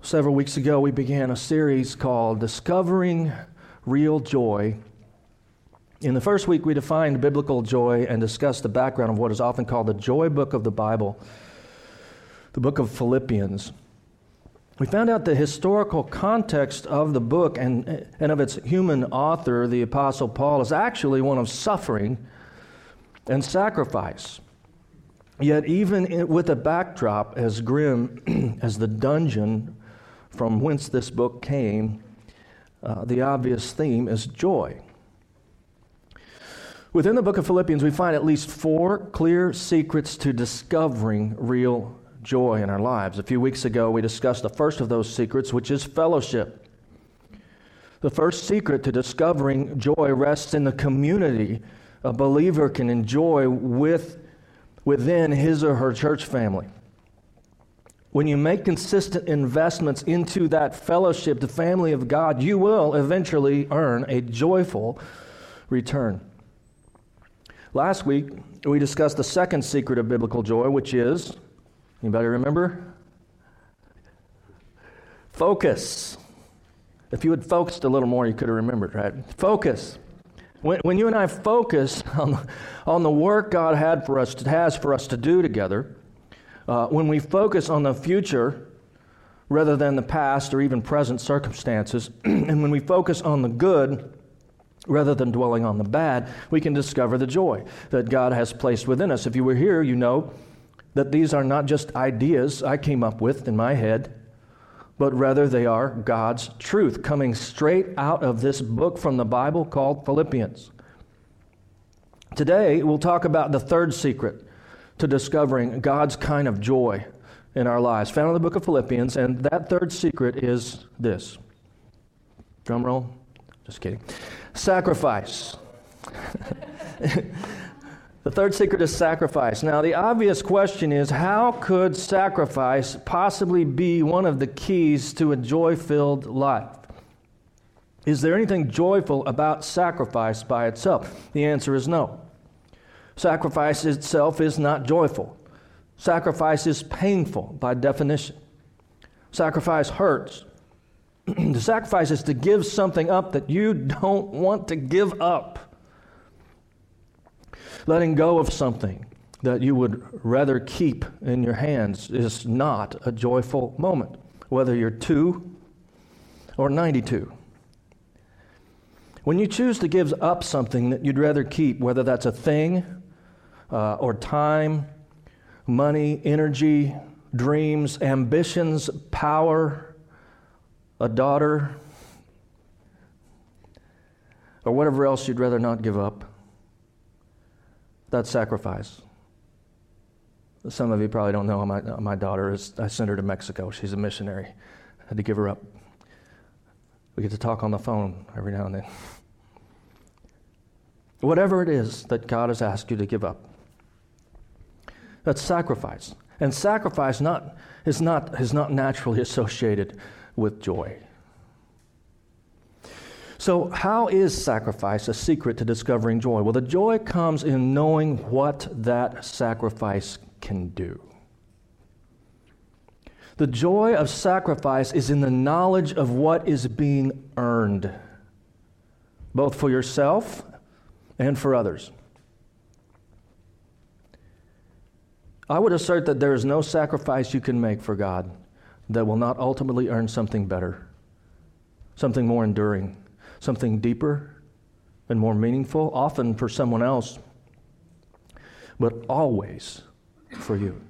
Several weeks ago, we began a series called Discovering Real Joy. In the first week, we defined biblical joy and discussed the background of what is often called the joy book of the Bible, the book of Philippians. We found out the historical context of the book and, and of its human author, the Apostle Paul, is actually one of suffering and sacrifice. Yet, even with a backdrop as grim as the dungeon from whence this book came, uh, the obvious theme is joy. Within the book of Philippians, we find at least four clear secrets to discovering real joy in our lives. A few weeks ago, we discussed the first of those secrets, which is fellowship. The first secret to discovering joy rests in the community a believer can enjoy with, within his or her church family. When you make consistent investments into that fellowship, the family of God, you will eventually earn a joyful return. Last week, we discussed the second secret of biblical joy, which is Anybody remember? Focus. If you had focused a little more, you could have remembered, right? Focus. When, when you and I focus on, on the work God had for us, has for us to do together, uh, when we focus on the future rather than the past or even present circumstances, and when we focus on the good rather than dwelling on the bad, we can discover the joy that God has placed within us. If you were here, you know that these are not just ideas I came up with in my head, but rather they are God's truth coming straight out of this book from the Bible called Philippians. Today, we'll talk about the third secret to discovering God's kind of joy in our lives, found in the book of Philippians, and that third secret is this. Drum roll. Just kidding. Sacrifice. The third secret is sacrifice. Now, the obvious question is how could sacrifice possibly be one of the keys to a joy filled life? Is there anything joyful about sacrifice by itself? The answer is no. Sacrifice itself is not joyful. Sacrifice is painful by definition. Sacrifice hurts. the sacrifice is to give something up that you don't want to give up letting go of something that you would rather keep in your hands is not a joyful moment, whether you're two or 92. When you choose to give up something that you'd rather keep, whether that's a thing uh, or time, money, energy, dreams, ambitions, power, a daughter, or whatever else you'd rather not give up, that sacrifice. Some of you probably don't know my, my daughter is, I sent her to Mexico. She's a missionary. I had to give her up. We get to talk on the phone every now and then. Whatever it is that God has asked you to give up, that's sacrifice. And sacrifice not, is, not, is not naturally associated with joy. So, how is sacrifice a secret to discovering joy? Well, the joy comes in knowing what that sacrifice can do. The joy of sacrifice is in the knowledge of what is being earned, both for yourself and for others. I would assert that there is no sacrifice you can make for God that will not ultimately earn something better, something more enduring something deeper and more meaningful, often for someone else, but always for you.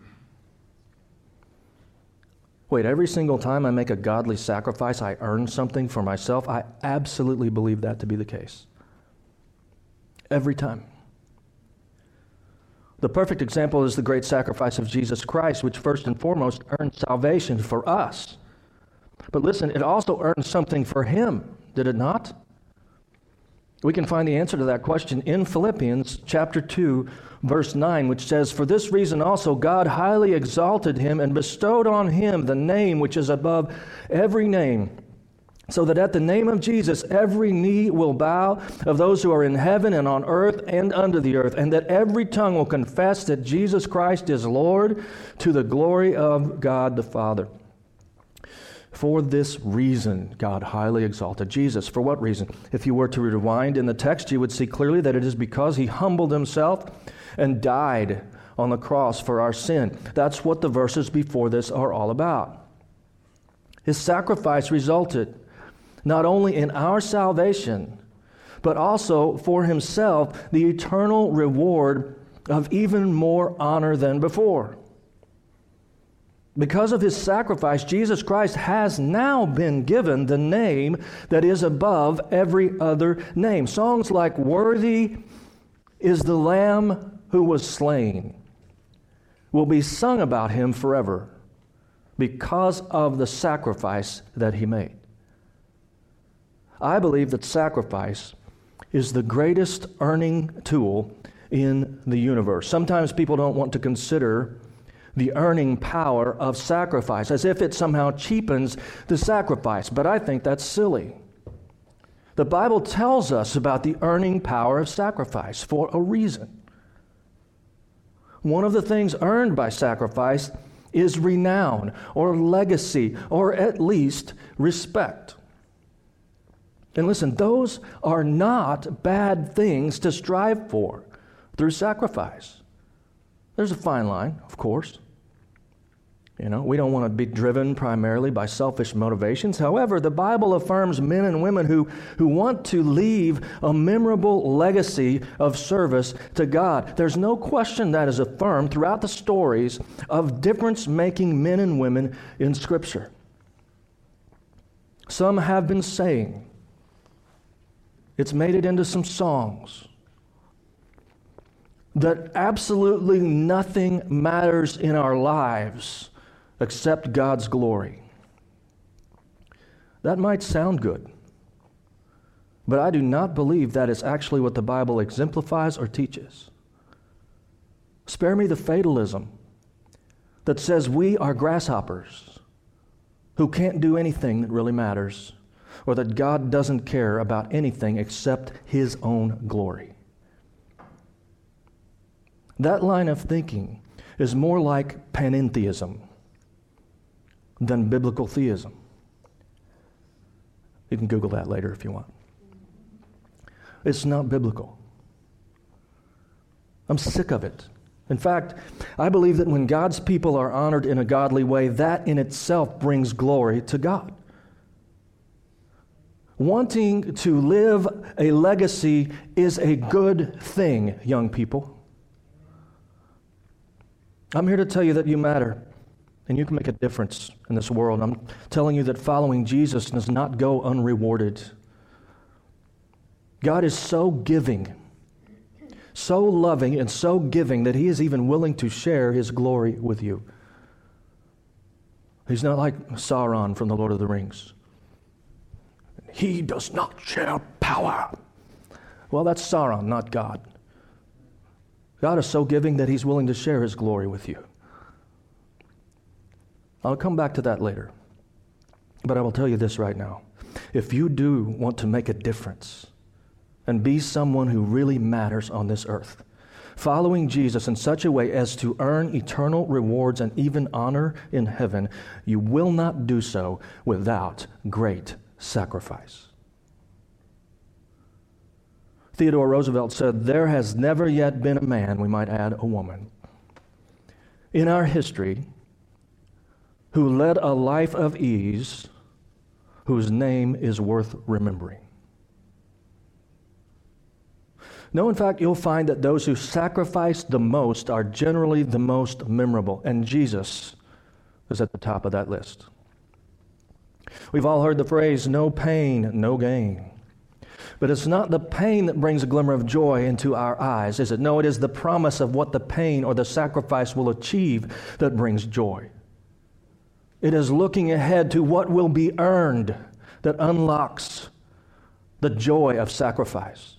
Wait, every single time I make a godly sacrifice, I earn something for myself? I absolutely believe that to be the case. Every time. The perfect example is the great sacrifice of Jesus Christ, which first and foremost earned salvation for us. But listen, it also earned something for him did it not? We can find the answer to that question in Philippians chapter 2, verse 9, which says, For this reason also God highly exalted him and bestowed on him the name which is above every name, so that at the name of Jesus every knee will bow of those who are in heaven and on earth and under the earth, and that every tongue will confess that Jesus Christ is Lord to the glory of God the Father. For this reason, God highly exalted Jesus. For what reason? If you were to rewind in the text, you would see clearly that it is because he humbled himself and died on the cross for our sin. That's what the verses before this are all about. His sacrifice resulted not only in our salvation, but also for himself the eternal reward of even more honor than before. Because of his sacrifice, Jesus Christ has now been given the name that is above every other name. Songs like Worthy is the Lamb who was slain will be sung about him forever because of the sacrifice that he made. I believe that sacrifice is the greatest earning tool in the universe. Sometimes people don't want to consider the earning power of sacrifice as if it somehow cheapens the sacrifice, but I think that's silly. The Bible tells us about the earning power of sacrifice for a reason. One of the things earned by sacrifice is renown or legacy or at least respect. And listen, those are not bad things to strive for through sacrifice. There's a fine line, of course. You know, we don't want to be driven primarily by selfish motivations. However, the Bible affirms men and women who, who want to leave a memorable legacy of service to God. There's no question that is affirmed throughout the stories of difference making men and women in Scripture. Some have been saying, it's made it into some songs that absolutely nothing matters in our lives except God's glory. That might sound good, but I do not believe that is actually what the Bible exemplifies or teaches. Spare me the fatalism that says we are grasshoppers who can't do anything that really matters, or that God doesn't care about anything except His own glory. That line of thinking is more like panentheism than biblical theism. You can Google that later if you want. It's not biblical. I'm sick of it. In fact, I believe that when God's people are honored in a godly way, that in itself brings glory to God. Wanting to live a legacy is a good thing, young people. I'm here to tell you that you matter and you can make a difference in this world. I'm telling you that following Jesus does not go unrewarded. God is so giving, so loving, and so giving that He is even willing to share His glory with you. He's not like Sauron from the Lord of the Rings. He does not share power. Well, that's Sauron, not God. God is so giving that He's willing to share His glory with you. I'll come back to that later. But I will tell you this right now. If you do want to make a difference and be someone who really matters on this earth, following Jesus in such a way as to earn eternal rewards and even honor in heaven, you will not do so without great sacrifice. Theodore Roosevelt said, There has never yet been a man, we might add a woman, in our history who led a life of ease, whose name is worth remembering. No, in fact, you'll find that those who sacrifice the most are generally the most memorable, and Jesus is at the top of that list. We've all heard the phrase, no pain, no gain. But it's not the pain that brings a glimmer of joy into our eyes, is it? No, it is the promise of what the pain or the sacrifice will achieve that brings joy. It is looking ahead to what will be earned that unlocks the joy of sacrifice.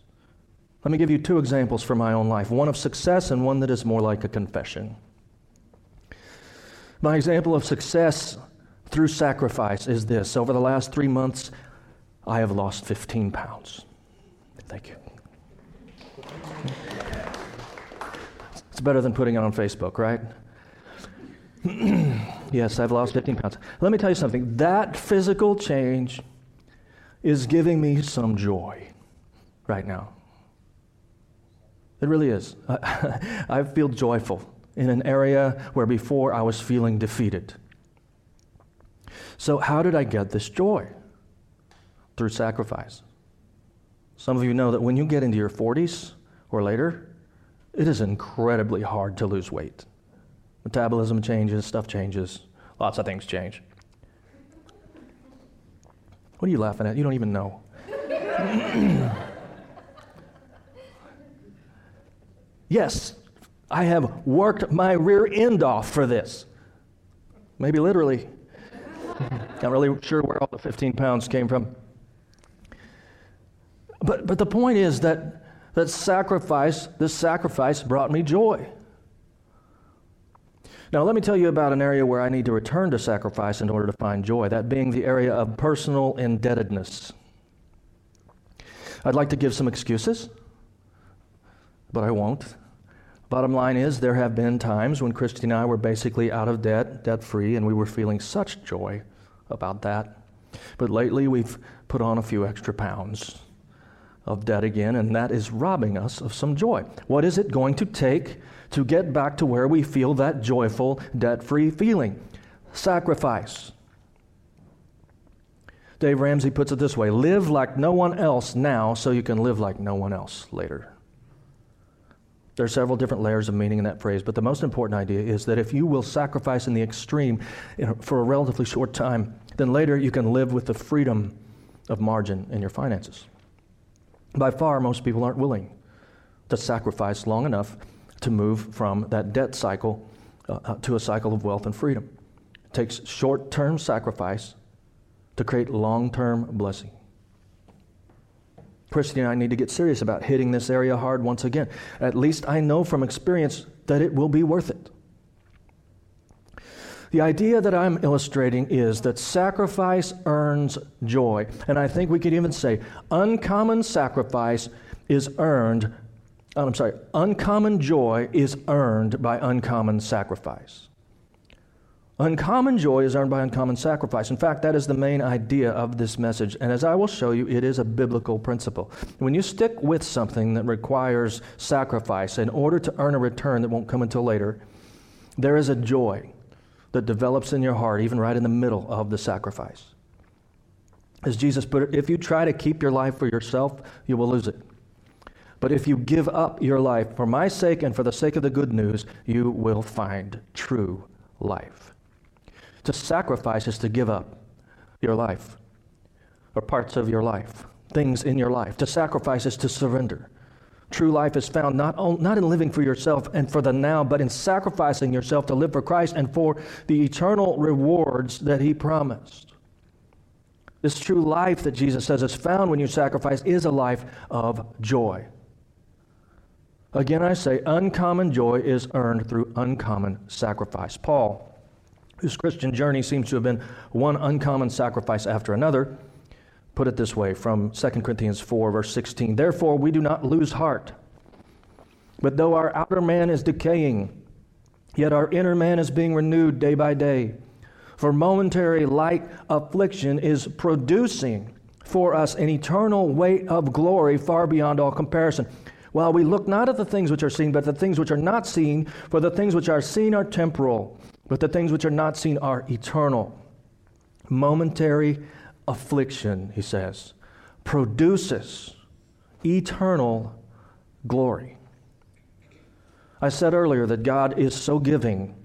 Let me give you two examples from my own life one of success and one that is more like a confession. My example of success through sacrifice is this over the last three months, I have lost 15 pounds. Thank you. It's better than putting it on Facebook, right? Yes, I've lost 15 pounds. Let me tell you something. That physical change is giving me some joy right now. It really is. I, feel joyful in an area where before I was feeling defeated. So, how did I get this joy? Through sacrifice. Some of you know that when you get into your 40s or later, it is incredibly hard to lose weight. Metabolism changes, stuff changes, lots of things change. What are you laughing at? You don't even know. yes, I have worked my rear end off for this. Maybe literally. Not really sure where all the 15 pounds came from. But, but the point is that, that sacrifice, this sacrifice brought me joy. Now, let me tell you about an area where I need to return to sacrifice in order to find joy, that being the area of personal indebtedness. I'd like to give some excuses, but I won't. Bottom line is, there have been times when Christy and I were basically out of debt, debt free, and we were feeling such joy about that. But lately, we've put on a few extra pounds of debt again, and that is robbing us of some joy. What is it going to take to get back to where we feel that joyful, debt free feeling? Sacrifice. Dave Ramsey puts it this way live like no one else now so you can live like no one else later. There are several different layers of meaning in that phrase, but the most important idea is that if you will sacrifice in the extreme for a relatively short time, then later you can live with the freedom of margin in your finances. By far, most people aren't willing to sacrifice long enough to move from that debt cycle uh, uh to a cycle of wealth and freedom. It takes short term sacrifice to create long term blessing. Christy and I need to get serious about hitting this area hard once again. At least I know from experience that it will be worth it. The idea that I'm illustrating is that sacrifice earns joy. And I think we could even say uncommon sacrifice is earned, oh, I'm sorry, uncommon joy is earned by uncommon sacrifice. Uncommon joy is earned by uncommon sacrifice. In fact, that is the main idea of this message. And as I will show you, it is a biblical principle. When you stick with something that requires sacrifice in order to earn a return that won't come until later, there is a joy that develops in your heart, even right in the middle of the sacrifice. As Jesus put it, if you try to keep your life for yourself, you will lose it. But if you give up your life for my sake and for the sake of the good news, you will find true life. To sacrifice is to give up your life or parts of your life, things in your life. To sacrifice is to surrender. True life is found not, on, not in living for yourself and for the now, but in sacrificing yourself to live for Christ and for the eternal rewards that He promised. This true life that Jesus says is found when you sacrifice is a life of joy. Again, I say, uncommon joy is earned through uncommon sacrifice. Paul, whose Christian journey seems to have been one uncommon sacrifice after another, put it this way from 2 Corinthians 4, verse 16 Therefore, we do not lose heart. But though our outer man is decaying, yet our inner man is being renewed day by day. For momentary light affliction is producing for us an eternal weight of glory far beyond all comparison. While we look not at the things which are seen, but the things which are not seen, for the things which are seen are temporal, but the things which are not seen are eternal. Momentary affliction, he says, produces eternal glory. I said earlier that God is so giving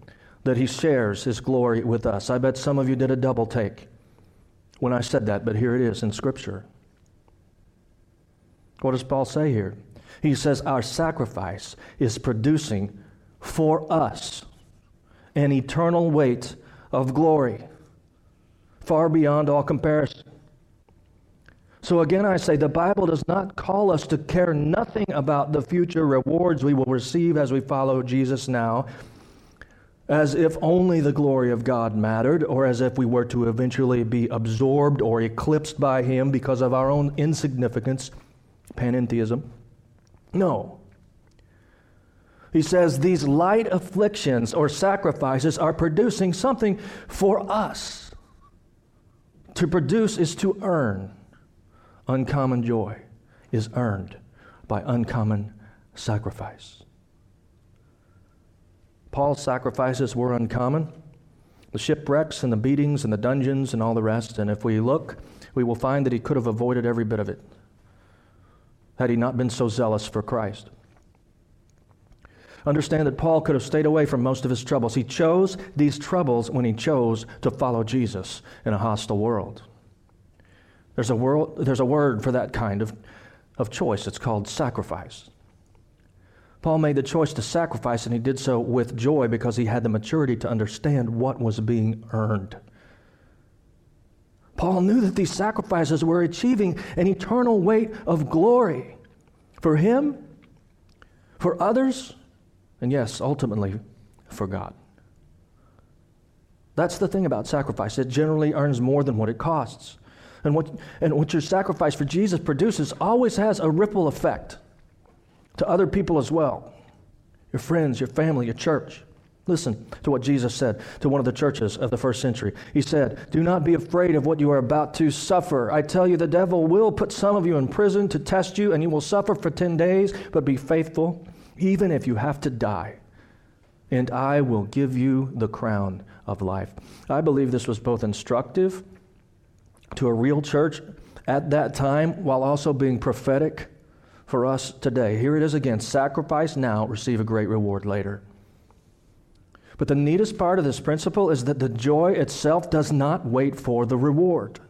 that he shares his glory with us. I bet some of you did a double take when I said that, but here it is in Scripture. What does Paul say here? He says, Our sacrifice is producing for us an eternal weight of glory far beyond all comparison. So again, I say the Bible does not call us to care nothing about the future rewards we will receive as we follow Jesus now, as if only the glory of God mattered, or as if we were to eventually be absorbed or eclipsed by Him because of our own insignificance, panentheism. No. He says these light afflictions or sacrifices are producing something for us. To produce is to earn. Uncommon joy is earned by uncommon sacrifice. Paul's sacrifices were uncommon the shipwrecks and the beatings and the dungeons and all the rest. And if we look, we will find that he could have avoided every bit of it had he not been so zealous for Christ. Understand that Paul could have stayed away from most of his troubles. He chose these troubles when he chose to follow Jesus in a hostile world. There's a, world, there's a word for that kind of, of choice. It's called sacrifice. Paul made the choice to sacrifice, and he did so with joy because he had the maturity to understand what was being earned. Paul knew that these sacrifices were achieving an eternal weight of glory for him, for others, and yes, ultimately for God. That's the thing about sacrifice. It generally earns more than what it costs. And what, and what your sacrifice for Jesus produces always has a ripple effect to other people as well your friends, your family, your church. Listen to what Jesus said to one of the churches of the first century. He said, Do not be afraid of what you are about to suffer. I tell you, the devil will put some of you in prison to test you, and you will suffer for 10 days, but be faithful, even if you have to die. And I will give you the crown of life. I believe this was both instructive to a real church at that time while also being prophetic for us today. Here it is again sacrifice now, receive a great reward later. But the neatest part of this principle is that the joy itself does not wait for the reward.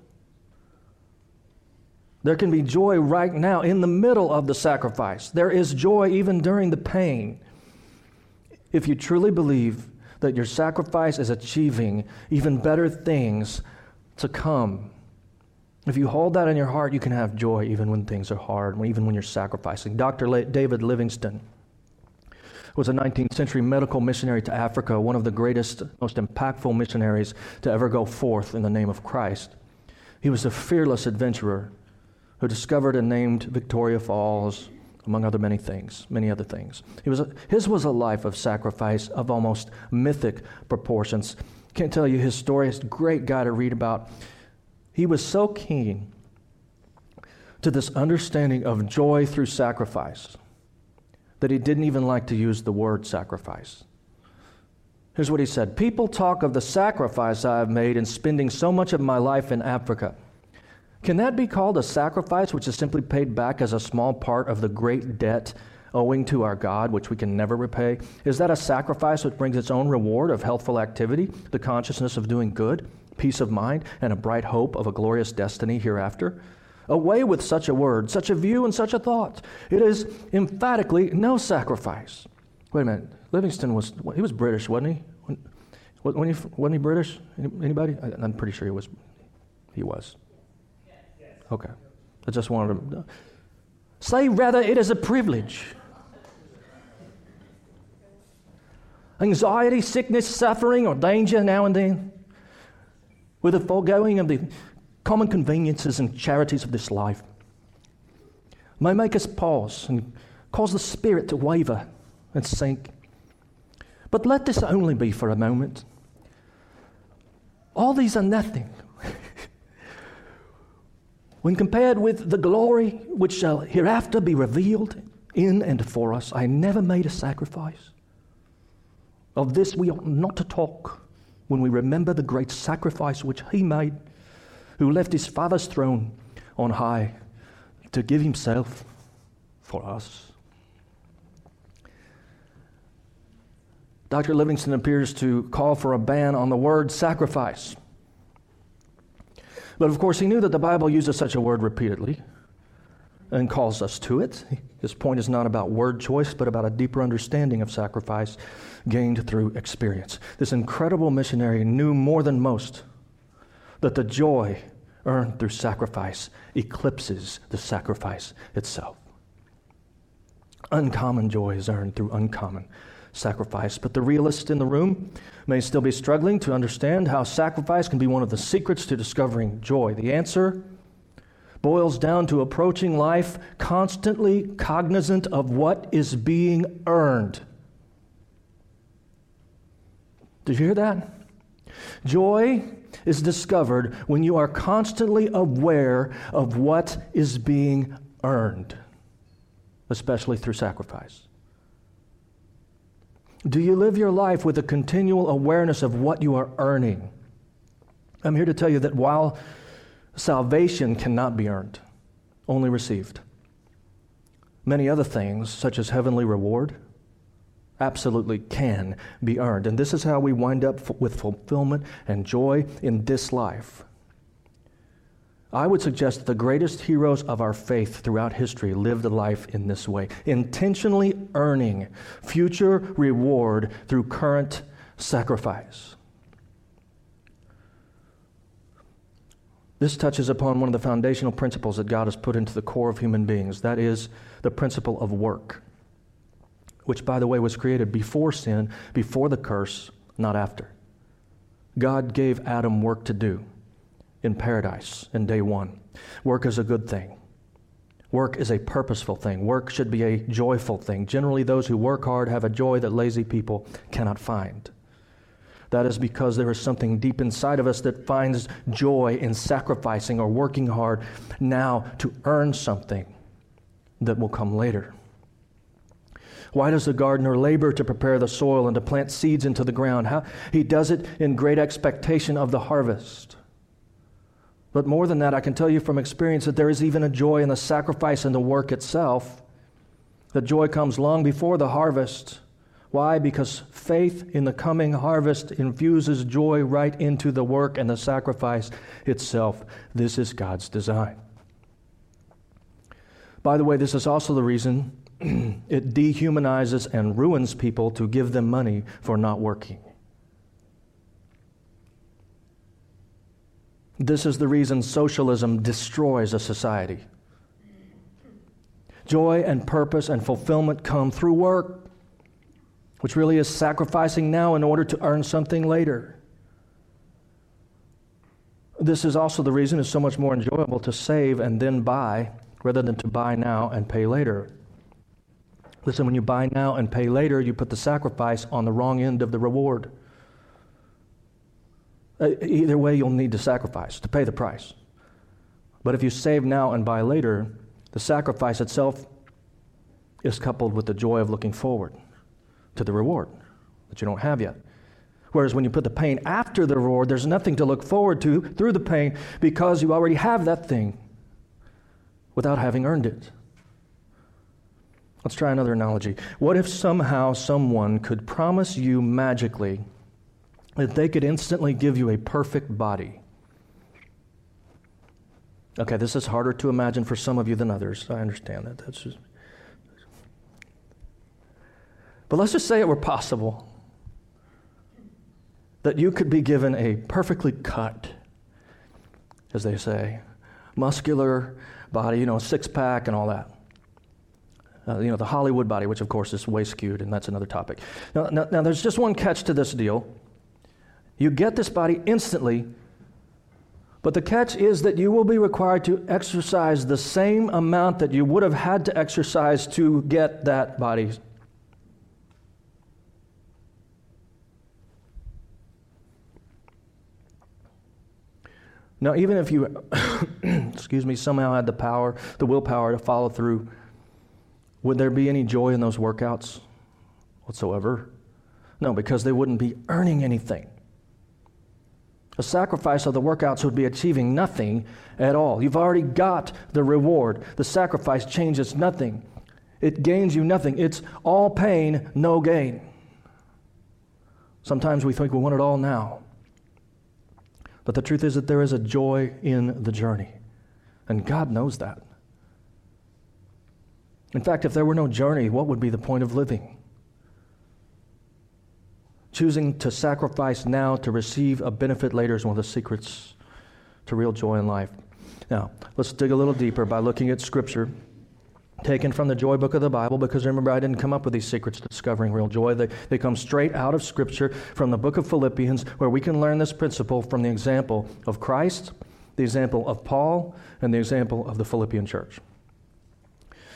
There can be joy right now in the middle of the sacrifice. There is joy even during the pain. If you truly believe that your sacrifice is achieving even better things to come, if you hold that in your heart, you can have joy even when things are hard, even when you're sacrificing. Dr. David Livingstone was a 19th century medical missionary to Africa, one of the greatest, most impactful missionaries to ever go forth in the name of Christ. He was a fearless adventurer who discovered and named Victoria Falls, among other many things, many other things. He was a, his was a life of sacrifice of almost mythic proportions. Can't tell you his story. He's a great guy to read about. He was so keen to this understanding of joy through sacrifice that he didn't even like to use the word sacrifice. Here's what he said People talk of the sacrifice I have made in spending so much of my life in Africa. Can that be called a sacrifice which is simply paid back as a small part of the great debt owing to our God, which we can never repay? Is that a sacrifice which brings its own reward of healthful activity, the consciousness of doing good? peace of mind, and a bright hope of a glorious destiny hereafter? Away with such a word, such a view, and such a thought. It is emphatically no sacrifice. Wait a minute. Livingstone was, he was British, wasn't he? When, when he wasn't he British? Anybody? I, am pretty sure he was. He was. Okay. I just wanted to say rather it is a privilege. Anxiety, sickness, suffering, or danger now and then with the foregoing of the common conveniences and charities of this life may make us pause and cause the spirit to waver and sink. But let this only be for a moment. All these are nothing when compared with the glory which shall hereafter be revealed in and for us. I never made a sacrifice. Of this we ought not to talk when we remember the great sacrifice which he made, who left his Father's throne on high to give himself for us. Dr. Livingstone appears to call for a ban on the word sacrifice. But of course, he knew that the Bible uses such a word repeatedly and calls us to it. His point is not about word choice, but about a deeper understanding of sacrifice gained through experience. This incredible missionary knew more than most that the joy earned through sacrifice eclipses the sacrifice itself. Uncommon joy is earned through uncommon sacrifice. But the realist in the room may still be struggling to understand how sacrifice can be one of the secrets to discovering joy. The answer boils down to approaching life constantly cognizant of what is being earned Did you hear that? Joy is discovered when you are constantly aware of what is being earned, especially through sacrifice. Do you live your life with a continual awareness of what you are earning? I'm here to tell you that while salvation cannot be earned, only received, many other things, such as heavenly reward, absolutely can be earned. And this is how we wind up with fulfillment and joy in this life. I would suggest that the greatest heroes of our faith throughout history lived a life in this way, intentionally earning future reward through current sacrifice. This touches upon one of the foundational principles that God has put into the core of human beings. That is the principle of work, which, by the way, was created before sin, before the curse, not after. God gave Adam work to do in paradise in day one. Work is a good thing. Work is a purposeful thing. Work should be a joyful thing. Generally, those who work hard have a joy that lazy people cannot find. That is because there is something deep inside of us that finds joy in sacrificing or working hard now to earn something that will come later. Why does the gardener labor to prepare the soil and to plant seeds into the ground? How, he does it in great expectation of the harvest. But more than that, I can tell you from experience that there is even a joy in the sacrifice and the work itself. The joy comes long before the harvest. Why? Because faith in the coming harvest infuses joy right into the work and the sacrifice itself. This is God's design. By the way, this is also the reason it dehumanizes and ruins people to give them money for not working. This is the reason socialism destroys a society. Joy and purpose and fulfillment come through work, which really is sacrificing now in order to earn something later. This is also the reason it's so much more enjoyable to save and then buy rather than to buy now and pay later. Listen, when you buy now and pay later, you put the sacrifice on the wrong end of the reward. Uh, either way, you'll need to sacrifice to pay the price. But if you save now and buy later, the sacrifice itself is coupled with the joy of looking forward to the reward that you don't have yet. Whereas when you put the pain after the reward, there's nothing to look forward to through the pain because you already have that thing without having earned it. Let's try another analogy. What if somehow someone could promise you magically that they could instantly give you a perfect body. Okay, this is harder to imagine for some of you than others. I understand that. That's just. But let's just say it were possible that you could be given a perfectly cut, as they say, muscular body, you know, six pack and all that. Uh, you know, the Hollywood body, which of course is way skewed, and that's another topic. Now, now, now there's just one catch to this deal. You get this body instantly, but the catch is that you will be required to exercise the same amount that you would have had to exercise to get that body. Now, even if you, excuse me, somehow had the power, the willpower to follow through, would there be any joy in those workouts whatsoever? No, because they wouldn't be earning anything. A sacrifice of the workouts would be achieving nothing at all. You've already got the reward. The sacrifice changes nothing, it gains you nothing. It's all pain, no gain. Sometimes we think we want it all now. But the truth is that there is a joy in the journey. And God knows that. In fact, if there were no journey, what would be the point of living? Choosing to sacrifice now to receive a benefit later is one of the secrets to real joy in life. Now, let's dig a little deeper by looking at Scripture taken from the joy book of the Bible, because remember, I didn't come up with these secrets discovering real joy. They, they come straight out of Scripture from the book of Philippians, where we can learn this principle from the example of Christ, the example of Paul, and the example of the Philippian church.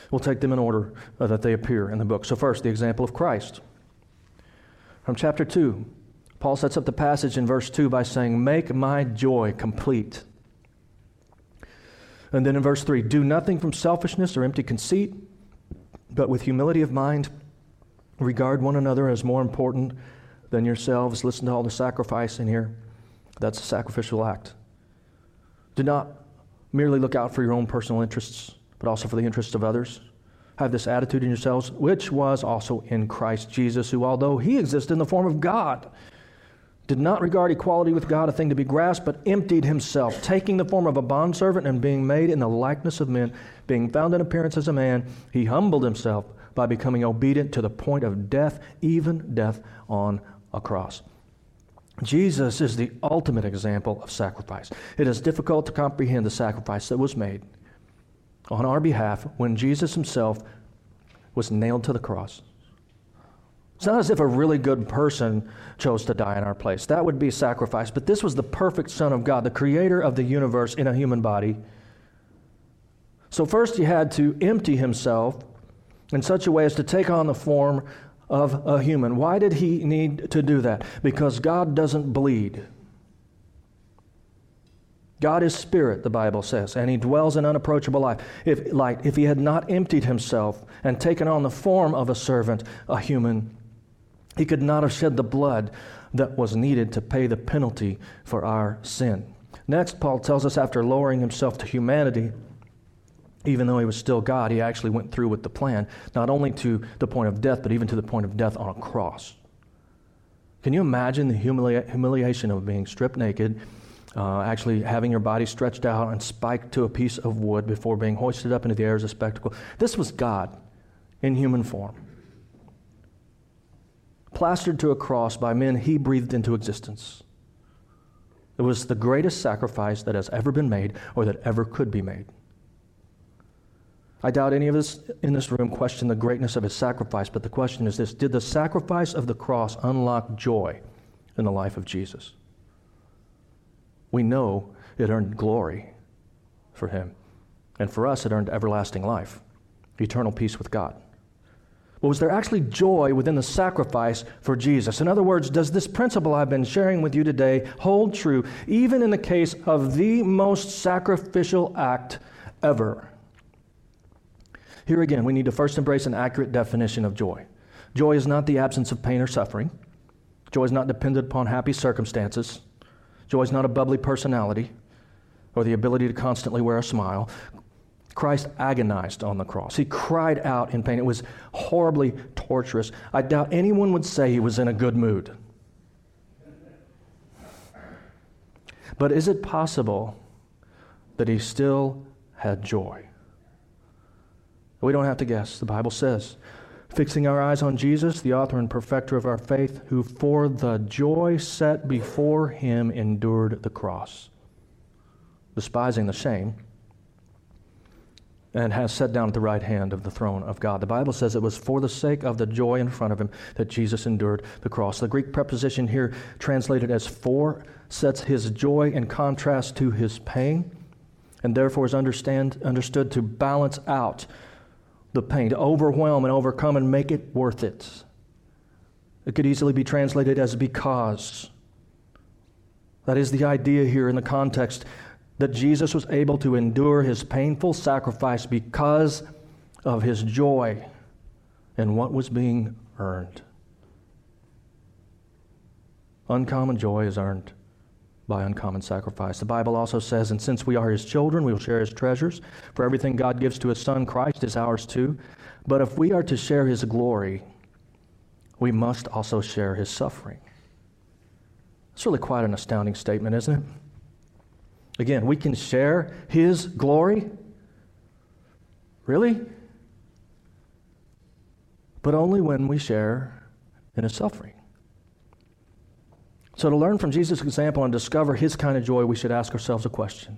We'll take them in order uh, that they appear in the book. So, first, the example of Christ from chapter 2, Paul sets up the passage in verse 2 by saying, Make my joy complete. And then in verse 3, do nothing from selfishness or empty conceit, but with humility of mind, regard one another as more important than yourselves. Listen to all the sacrifice in here. That's a sacrificial act. Do not merely look out for your own personal interests, but also for the interests of others. Have this attitude in yourselves, which was also in Christ Jesus, who, although he existed in the form of God, did not regard equality with God a thing to be grasped, but emptied himself, taking the form of a bondservant and being made in the likeness of men, being found in appearance as a man, he humbled himself by becoming obedient to the point of death, even death on a cross. Jesus is the ultimate example of sacrifice. It is difficult to comprehend the sacrifice that was made on our behalf when Jesus himself was nailed to the cross. It's not as if a really good person chose to die in our place. That would be sacrifice. But this was the perfect Son of God, the creator of the universe in a human body. So, first, he had to empty himself in such a way as to take on the form of a human. Why did he need to do that? Because God doesn't bleed. God is spirit, the Bible says, and he dwells in unapproachable life. If, light. if he had not emptied himself and taken on the form of a servant, a human, he could not have shed the blood that was needed to pay the penalty for our sin. Next, Paul tells us after lowering himself to humanity, even though he was still God, he actually went through with the plan, not only to the point of death, but even to the point of death on a cross. Can you imagine the humili- humiliation of being stripped naked, uh, actually having your body stretched out and spiked to a piece of wood before being hoisted up into the air as a spectacle? This was God in human form plastered to a cross by men he breathed into existence. It was the greatest sacrifice that has ever been made or that ever could be made. I doubt any of us in this room question the greatness of his sacrifice, but the question is this Did the sacrifice of the cross unlock joy in the life of Jesus? We know it earned glory for him. And for us, it earned everlasting life, eternal peace with God. But was there actually joy within the sacrifice for Jesus? In other words, does this principle I've been sharing with you today hold true even in the case of the most sacrificial act ever? Here again, we need to first embrace an accurate definition of joy. Joy is not the absence of pain or suffering. Joy is not dependent upon happy circumstances. Joy is not a bubbly personality or the ability to constantly wear a smile. Christ agonized on the cross. He cried out in pain. It was horribly torturous. I doubt anyone would say he was in a good mood. But is it possible that he still had joy? We don't have to guess. The Bible says, fixing our eyes on Jesus, the author and perfecter of our faith, who for the joy set before him endured the cross, despising the shame and has sat down at the right hand of the throne of God. The Bible says it was for the sake of the joy in front of him that Jesus endured the cross. The Greek preposition here, translated as for, sets his joy in contrast to his pain, and therefore is understand, understood to balance out the pain, to overwhelm and overcome and make it worth it. It could easily be translated as because. That is the idea here in the context that Jesus was able to endure his painful sacrifice because of his joy in what was being earned. Uncommon joy is earned by uncommon sacrifice. The Bible also says, and since we are his children, we will share his treasures. For everything God gives to his son, Christ, is ours too. But if we are to share his glory, we must also share his suffering. It's really quite an astounding statement, isn't it? Again, we can share His glory. Really? But only when we share in His suffering. So, to learn from Jesus' example and discover His kind of joy, we should ask ourselves a question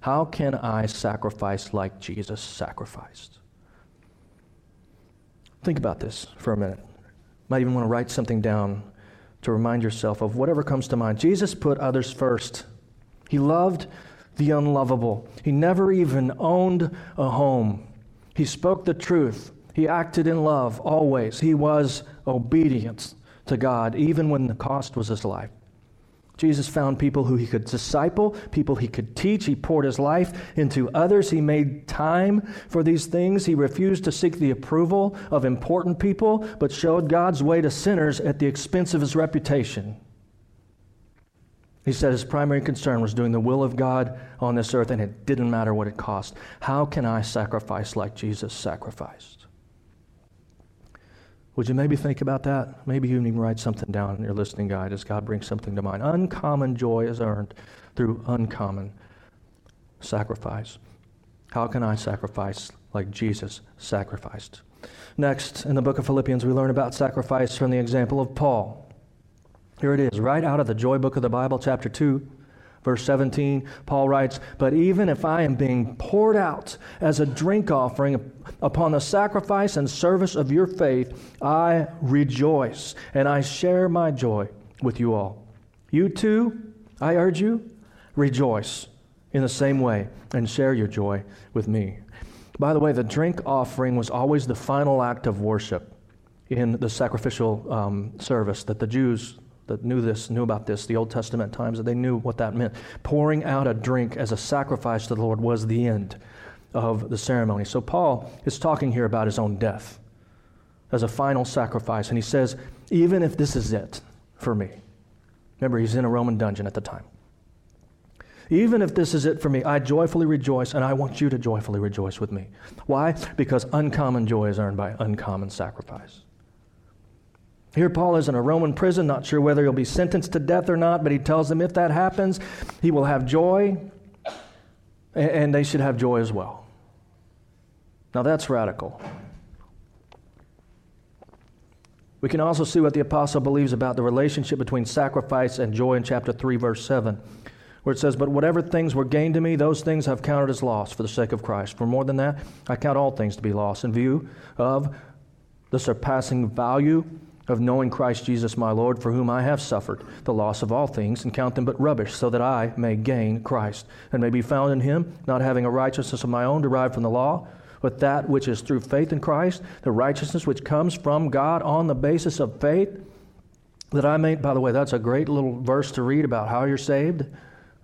How can I sacrifice like Jesus sacrificed? Think about this for a minute. Might even want to write something down to remind yourself of whatever comes to mind. Jesus put others first. He loved the unlovable. He never even owned a home. He spoke the truth. He acted in love always. He was obedient to God, even when the cost was his life. Jesus found people who he could disciple, people he could teach. He poured his life into others. He made time for these things. He refused to seek the approval of important people, but showed God's way to sinners at the expense of his reputation. He said his primary concern was doing the will of God on this earth, and it didn't matter what it cost. How can I sacrifice like Jesus sacrificed? Would you maybe think about that? Maybe you even write something down in your listening guide as God brings something to mind. Uncommon joy is earned through uncommon sacrifice. How can I sacrifice like Jesus sacrificed? Next, in the book of Philippians, we learn about sacrifice from the example of Paul. Here it is, right out of the joy book of the Bible, chapter 2. Verse 17, Paul writes, But even if I am being poured out as a drink offering upon the sacrifice and service of your faith, I rejoice, and I share my joy with you all. You too, I urge you, rejoice in the same way and share your joy with me. By the way, the drink offering was always the final act of worship in the sacrificial um, service that the Jews that knew this, knew about this, the Old Testament times, that they knew what that meant. Pouring out a drink as a sacrifice to the Lord was the end of the ceremony. So Paul is talking here about his own death as a final sacrifice. And he says, even if this is it for me, remember, he's in a Roman dungeon at the time. Even if this is it for me, I joyfully rejoice, and I want you to joyfully rejoice with me. Why? Because uncommon joy is earned by uncommon sacrifice. Here, Paul is in a Roman prison, not sure whether he'll be sentenced to death or not, but he tells them if that happens, he will have joy, and they should have joy as well. Now, that's radical. We can also see what the apostle believes about the relationship between sacrifice and joy in chapter 3, verse 7, where it says, But whatever things were gained to me, those things I've counted as loss for the sake of Christ. For more than that, I count all things to be lost in view of the surpassing value of knowing Christ Jesus my Lord, for whom I have suffered the loss of all things, and count them but rubbish, so that I may gain Christ, and may be found in him, not having a righteousness of my own derived from the law, but that which is through faith in Christ, the righteousness which comes from God on the basis of faith, that I may, by the way, that's a great little verse to read about how you're saved.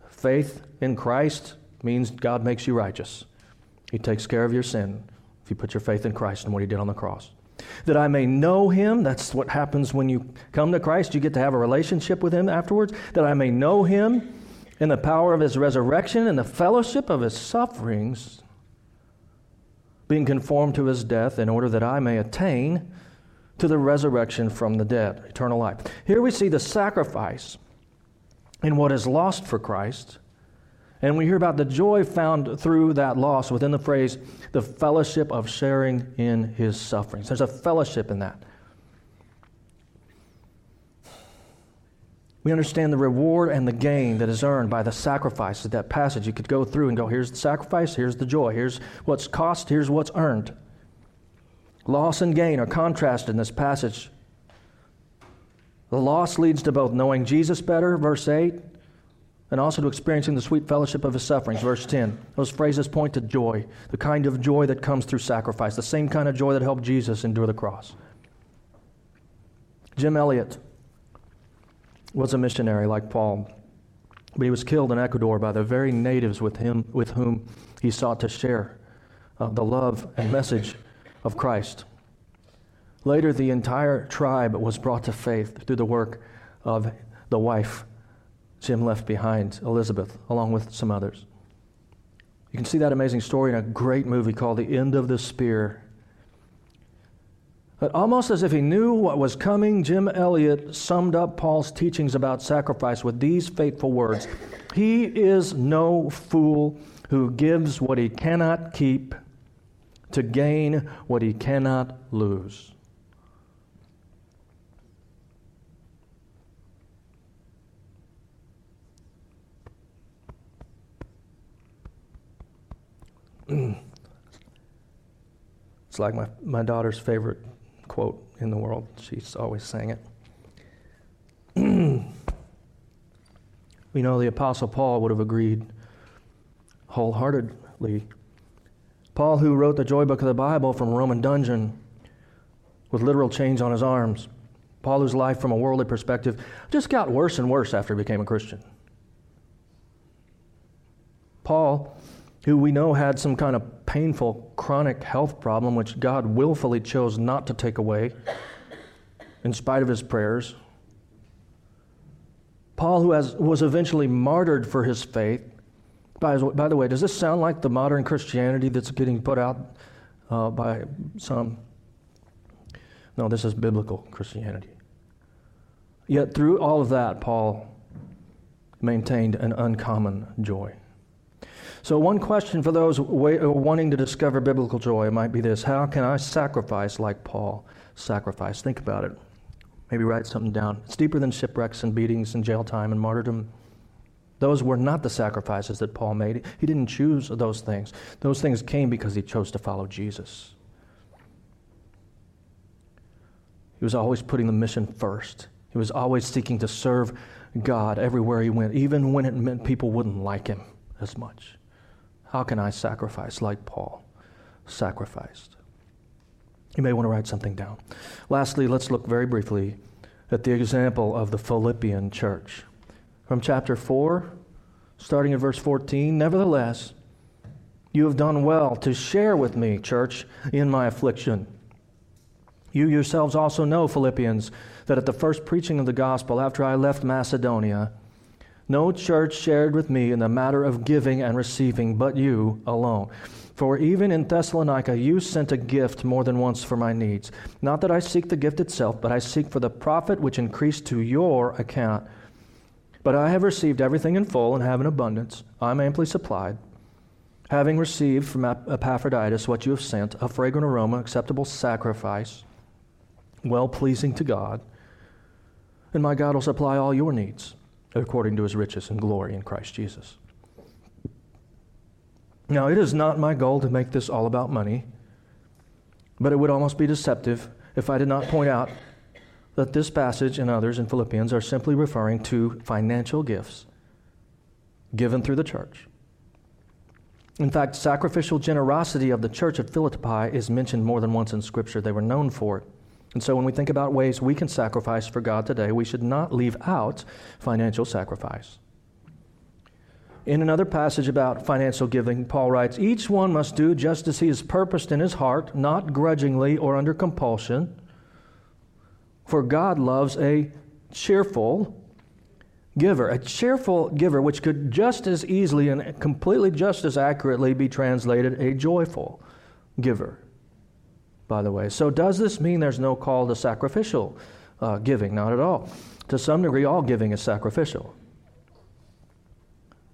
Faith in Christ means God makes you righteous. He takes care of your sin if you put your faith in Christ and what he did on the cross that I may know him. That's what happens when you come to Christ. You get to have a relationship with him afterwards. That I may know him in the power of his resurrection and the fellowship of his sufferings, being conformed to his death, in order that I may attain to the resurrection from the dead, eternal life. Here we see the sacrifice in what is lost for Christ and we hear about the joy found through that loss within the phrase, the fellowship of sharing in his sufferings. There's a fellowship in that. We understand the reward and the gain that is earned by the sacrifice of that passage. You could go through and go, here's the sacrifice, here's the joy, here's what's cost, here's what's earned. Loss and gain are contrasted in this passage. The loss leads to both knowing Jesus better, verse 8, and also to experiencing the sweet fellowship of his sufferings. Verse 10. Those phrases point to joy, the kind of joy that comes through sacrifice, the same kind of joy that helped Jesus endure the cross. Jim Elliot was a missionary like Paul, but he was killed in Ecuador by the very natives with, him, with whom he sought to share uh, the love and message of Christ. Later, the entire tribe was brought to faith through the work of the wife Jim left behind Elizabeth, along with some others. You can see that amazing story in a great movie called The End of the Spear. But almost as if he knew what was coming, Jim Elliot summed up Paul's teachings about sacrifice with these fateful words He is no fool who gives what he cannot keep to gain what he cannot lose. it's like my, my daughter's favorite quote in the world. She's always saying it. we know the Apostle Paul would have agreed wholeheartedly. Paul, who wrote the joy book of the Bible from a Roman dungeon with literal chains on his arms, Paul, whose life from a worldly perspective just got worse and worse after he became a Christian. Paul, who we know had some kind of painful chronic health problem, which God willfully chose not to take away in spite of his prayers. Paul, who has, was eventually martyred for his faith. By, by the way, does this sound like the modern Christianity that's getting put out uh, by some? No, this is biblical Christianity. Yet through all of that, Paul maintained an uncommon joy. So, one question for those wanting to discover biblical joy might be this How can I sacrifice like Paul sacrificed? Think about it. Maybe write something down. It's deeper than shipwrecks and beatings and jail time and martyrdom. Those were not the sacrifices that Paul made. He didn't choose those things. Those things came because he chose to follow Jesus. He was always putting the mission first. He was always seeking to serve God everywhere he went, even when it meant people wouldn't like him as much. How can I sacrifice like Paul sacrificed? You may want to write something down. Lastly, let's look very briefly at the example of the Philippian church. From chapter 4, starting at verse 14, nevertheless, you have done well to share with me, church, in my affliction. You yourselves also know, Philippians, that at the first preaching of the gospel after I left Macedonia, no church shared with me in the matter of giving and receiving, but you alone. For even in Thessalonica, you sent a gift more than once for my needs. Not that I seek the gift itself, but I seek for the profit which increased to your account. But I have received everything in full and have an abundance. I am amply supplied. Having received from Epaphroditus what you have sent, a fragrant aroma, acceptable sacrifice, well pleasing to God, and my God will supply all your needs according to his riches and glory in Christ Jesus. Now, it is not my goal to make this all about money, but it would almost be deceptive if I did not point out that this passage and others in Philippians are simply referring to financial gifts given through the church. In fact, sacrificial generosity of the church at Philippi is mentioned more than once in Scripture. They were known for it. And so when we think about ways we can sacrifice for God today, we should not leave out financial sacrifice. In another passage about financial giving, Paul writes Each one must do just as he has purposed in his heart, not grudgingly or under compulsion. For God loves a cheerful giver. A cheerful giver, which could just as easily and completely just as accurately be translated a joyful giver, by the way. So, does this mean there's no call to sacrificial uh, giving? Not at all. To some degree, all giving is sacrificial.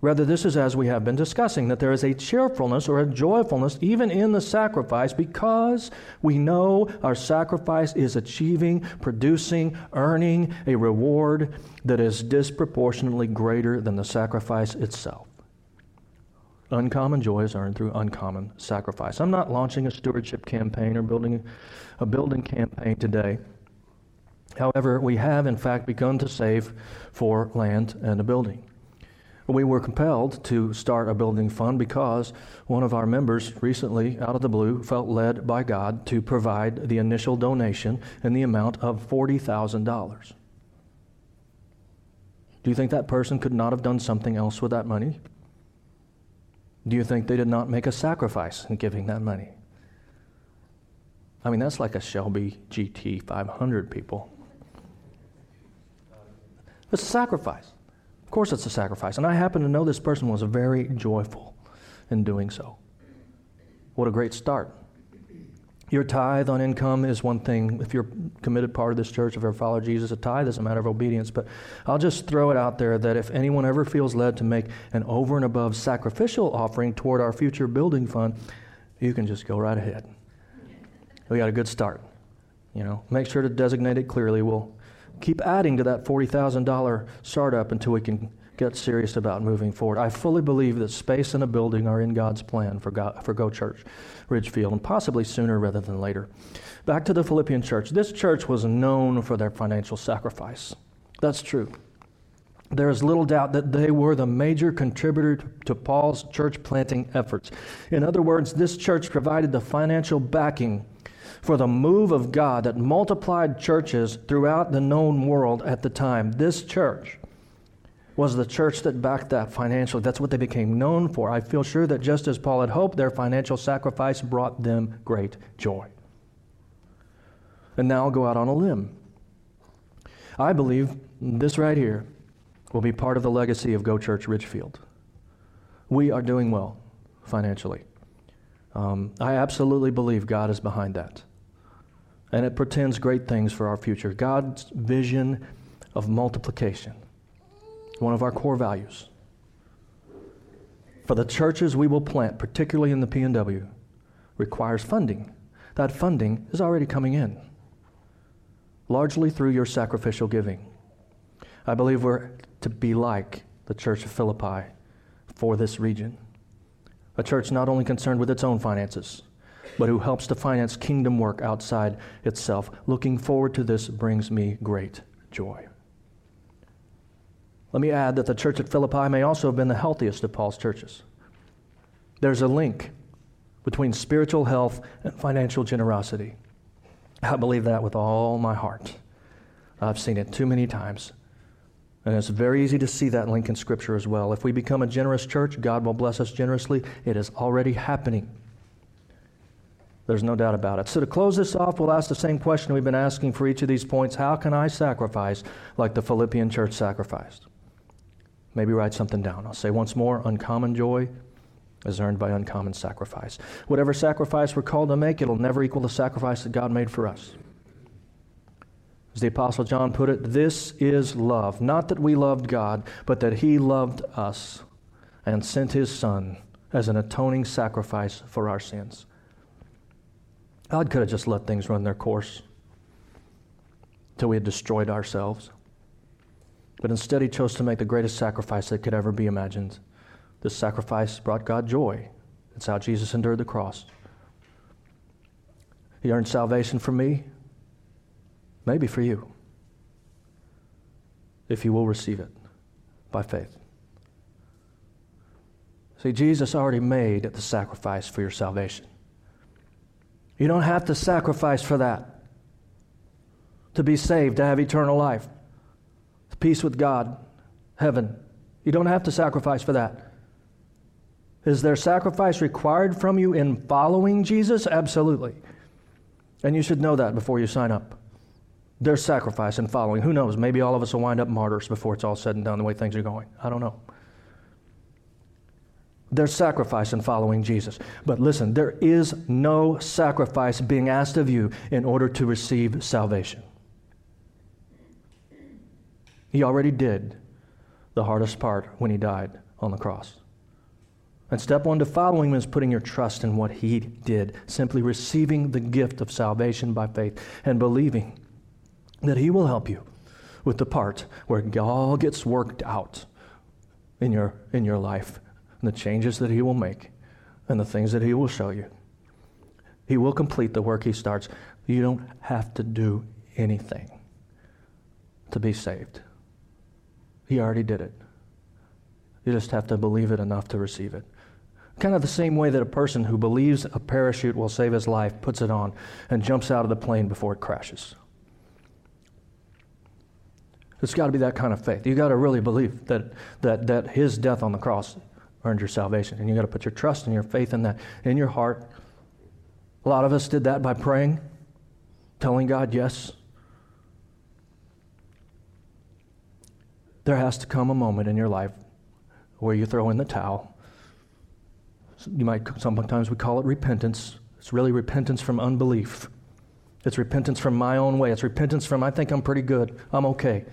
Rather, this is as we have been discussing that there is a cheerfulness or a joyfulness even in the sacrifice because we know our sacrifice is achieving, producing, earning a reward that is disproportionately greater than the sacrifice itself. Uncommon joy is earned through uncommon sacrifice. I'm not launching a stewardship campaign or building a building campaign today. However, we have in fact begun to save for land and a building. We were compelled to start a building fund because one of our members recently, out of the blue, felt led by God to provide the initial donation in the amount of $40,000. Do you think that person could not have done something else with that money? Do you think they did not make a sacrifice in giving that money? I mean, that's like a Shelby GT 500, people. It's a sacrifice Of course, it's a sacrifice. And I happen to know this person was very joyful in doing so. What a great start. Your tithe on income is one thing. If you're committed part of this church, if you follow Jesus, a tithe is a matter of obedience. But I'll just throw it out there that if anyone ever feels led to make an over and above sacrificial offering toward our future building fund, you can just go right ahead. We got a good start. You know, make sure to designate it clearly. We'll keep adding to that $40,000 startup until we can get serious about moving forward. I fully believe that space and a building are in God's plan for, God, for Go Church Ridgefield, and possibly sooner rather than later. Back to the Philippian church. This church was known for their financial sacrifice. That's true. There is little doubt that they were the major contributor to Paul's church planting efforts. In other words, this church provided the financial backing for the move of God that multiplied churches throughout the known world at the time. This church was the church that backed that financially. That's what they became known for. I feel sure that just as Paul had hoped, their financial sacrifice brought them great joy. And now I'll go out on a limb. I believe this right here will be part of the legacy of Go Church Ridgefield. We are doing well financially. Um, I absolutely believe God is behind that. And it pretends great things for our future. God's vision of multiplication, one of our core values. For the churches we will plant, particularly in the PNW, requires funding. That funding is already coming in, largely through your sacrificial giving. I believe we're to be like the church of Philippi for this region a church not only concerned with its own finances, but who helps to finance kingdom work outside itself. Looking forward to this brings me great joy. Let me add that the church at Philippi may also have been the healthiest of Paul's churches. There's a link between spiritual health and financial generosity. I believe that with all my heart. I've seen it too many times. And it's very easy to see that link in Scripture as well. If we become a generous church, God will bless us generously. It is already happening. There's no doubt about it. So, to close this off, we'll ask the same question we've been asking for each of these points How can I sacrifice like the Philippian church sacrificed? Maybe write something down. I'll say once more uncommon joy is earned by uncommon sacrifice. Whatever sacrifice we're called to make, it'll never equal the sacrifice that God made for us. As the Apostle John put it, this is love. Not that we loved God, but that He loved us and sent His Son as an atoning sacrifice for our sins. God could have just let things run their course till we had destroyed ourselves. But instead, He chose to make the greatest sacrifice that could ever be imagined. This sacrifice brought God joy. It's how Jesus endured the cross. He earned salvation for me, maybe for you, if you will receive it by faith. See, Jesus already made the sacrifice for your salvation. You don't have to sacrifice for that to be saved, to have eternal life, peace with God, heaven. You don't have to sacrifice for that. Is there sacrifice required from you in following Jesus? Absolutely. And you should know that before you sign up. There's sacrifice in following. Who knows? Maybe all of us will wind up martyrs before it's all said and done the way things are going. I don't know. There's sacrifice in following Jesus. But listen, there is no sacrifice being asked of you in order to receive salvation. He already did the hardest part when he died on the cross. And step one to following him is putting your trust in what he did, simply receiving the gift of salvation by faith and believing that He will help you with the part where it all gets worked out in your, in your life and the changes that He will make and the things that He will show you. He will complete the work He starts. You don't have to do anything to be saved. He already did it. You just have to believe it enough to receive it. Kind of the same way that a person who believes a parachute will save his life puts it on and jumps out of the plane before it crashes. It's got to be that kind of faith. You've got to really believe that, that, that his death on the cross earned your salvation. And you've got to put your trust and your faith in that in your heart. A lot of us did that by praying, telling God yes. There has to come a moment in your life where you throw in the towel. You might sometimes we call it repentance. It's really repentance from unbelief. It's repentance from my own way. It's repentance from I think I'm pretty good. I'm okay.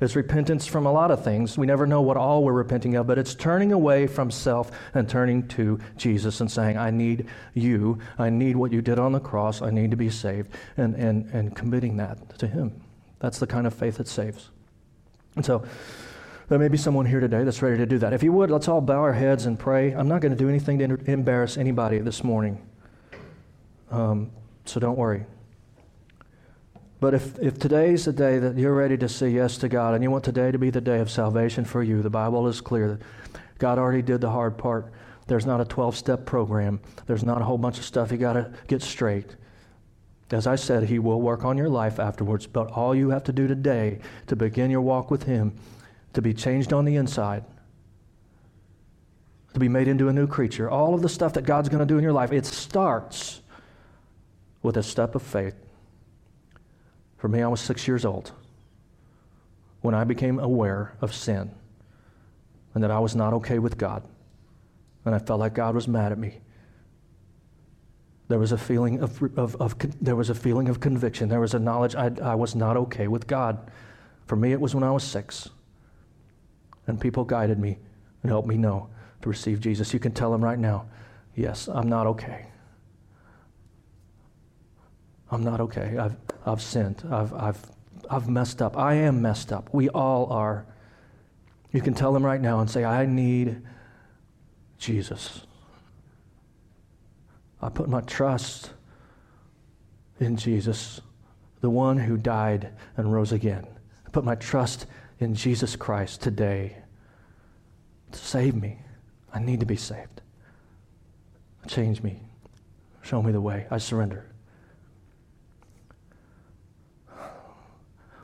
It's repentance from a lot of things. We never know what all we're repenting of, but it's turning away from self and turning to Jesus and saying, I need you. I need what you did on the cross. I need to be saved. And, and, and committing that to Him. That's the kind of faith that saves. And so, there may be someone here today that's ready to do that. If you would, let's all bow our heads and pray. I'm not going to do anything to embarrass anybody this morning. Um, so don't worry. But if, if today's the day that you're ready to say yes to God and you want today to be the day of salvation for you, the Bible is clear that God already did the hard part. There's not a 12 step program, there's not a whole bunch of stuff you got to get straight. As I said, He will work on your life afterwards, but all you have to do today to begin your walk with Him, to be changed on the inside, to be made into a new creature, all of the stuff that God's going to do in your life, it starts with a step of faith. For me, I was six years old when I became aware of sin and that I was not okay with God. And I felt like God was mad at me. There was a feeling of, of, of there was a feeling of conviction. There was a knowledge I, I was not okay with God. For me, it was when I was six. And people guided me and helped me know to receive Jesus. You can tell them right now, yes, I'm not okay. I'm not okay. I've, I've sinned. I've, I've, I've messed up. I am messed up. We all are. You can tell them right now and say, I need Jesus. I put my trust in Jesus, the one who died and rose again. I put my trust in Jesus Christ today to save me. I need to be saved. Change me. Show me the way. I surrender.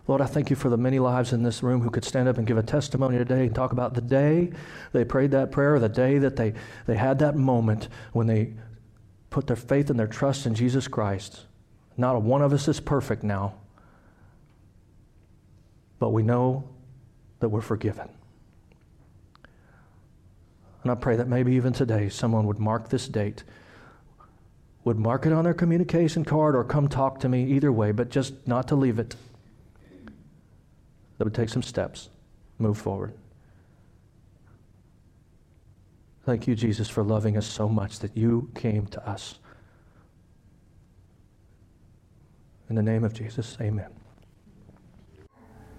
Lord, I thank you for the many lives in this room who could stand up and give a testimony today and talk about the day they prayed that prayer, the day that they, they had that moment when they put their faith and their trust in Jesus Christ. Not one of us is perfect now, but we know that we're forgiven. And I pray that maybe even today someone would mark this date, would mark it on their communication card or come talk to me either way, but just not to leave it that would take some steps, move forward. Thank you, Jesus, for loving us so much that you came to us. In the name of Jesus, amen.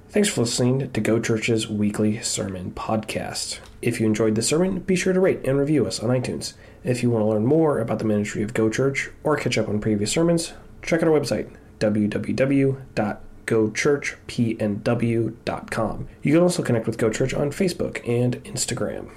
Thanks for listening to Go Church's weekly sermon podcast. If you enjoyed the sermon, be sure to rate and review us on iTunes. If you want to learn more about the ministry of Go Church or catch up on previous sermons, check out our website, www gochurchpnw.com. You can also connect with Go Church on Facebook and Instagram.